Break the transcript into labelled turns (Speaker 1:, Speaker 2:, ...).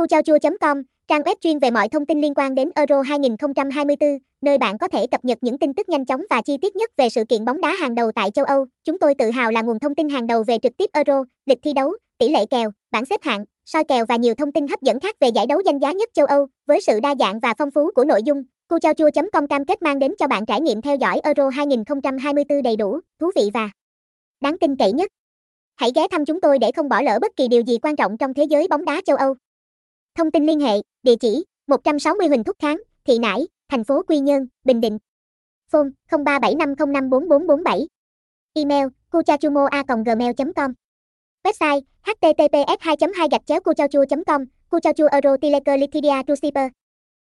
Speaker 1: Cuchaochua.com, trang web chuyên về mọi thông tin liên quan đến Euro 2024, nơi bạn có thể cập nhật những tin tức nhanh chóng và chi tiết nhất về sự kiện bóng đá hàng đầu tại châu Âu. Chúng tôi tự hào là nguồn thông tin hàng đầu về trực tiếp Euro, lịch thi đấu, tỷ lệ kèo, bảng xếp hạng, soi kèo và nhiều thông tin hấp dẫn khác về giải đấu danh giá nhất châu Âu. Với sự đa dạng và phong phú của nội dung, Cuchaochua.com cam kết mang đến cho bạn trải nghiệm theo dõi Euro 2024 đầy đủ, thú vị và đáng tin cậy nhất. Hãy ghé thăm chúng tôi để không bỏ lỡ bất kỳ điều gì quan trọng trong thế giới bóng đá châu Âu. Thông tin liên hệ, địa chỉ 160 Huỳnh Thúc Kháng, Thị Nải, thành phố Quy Nhơn, Bình Định. Phone 0375054447. Email cuchachumoa.gmail.com Website https 2 2 gạch chéo cuchachua com Cuchachu Euro Tileker Lithidia Super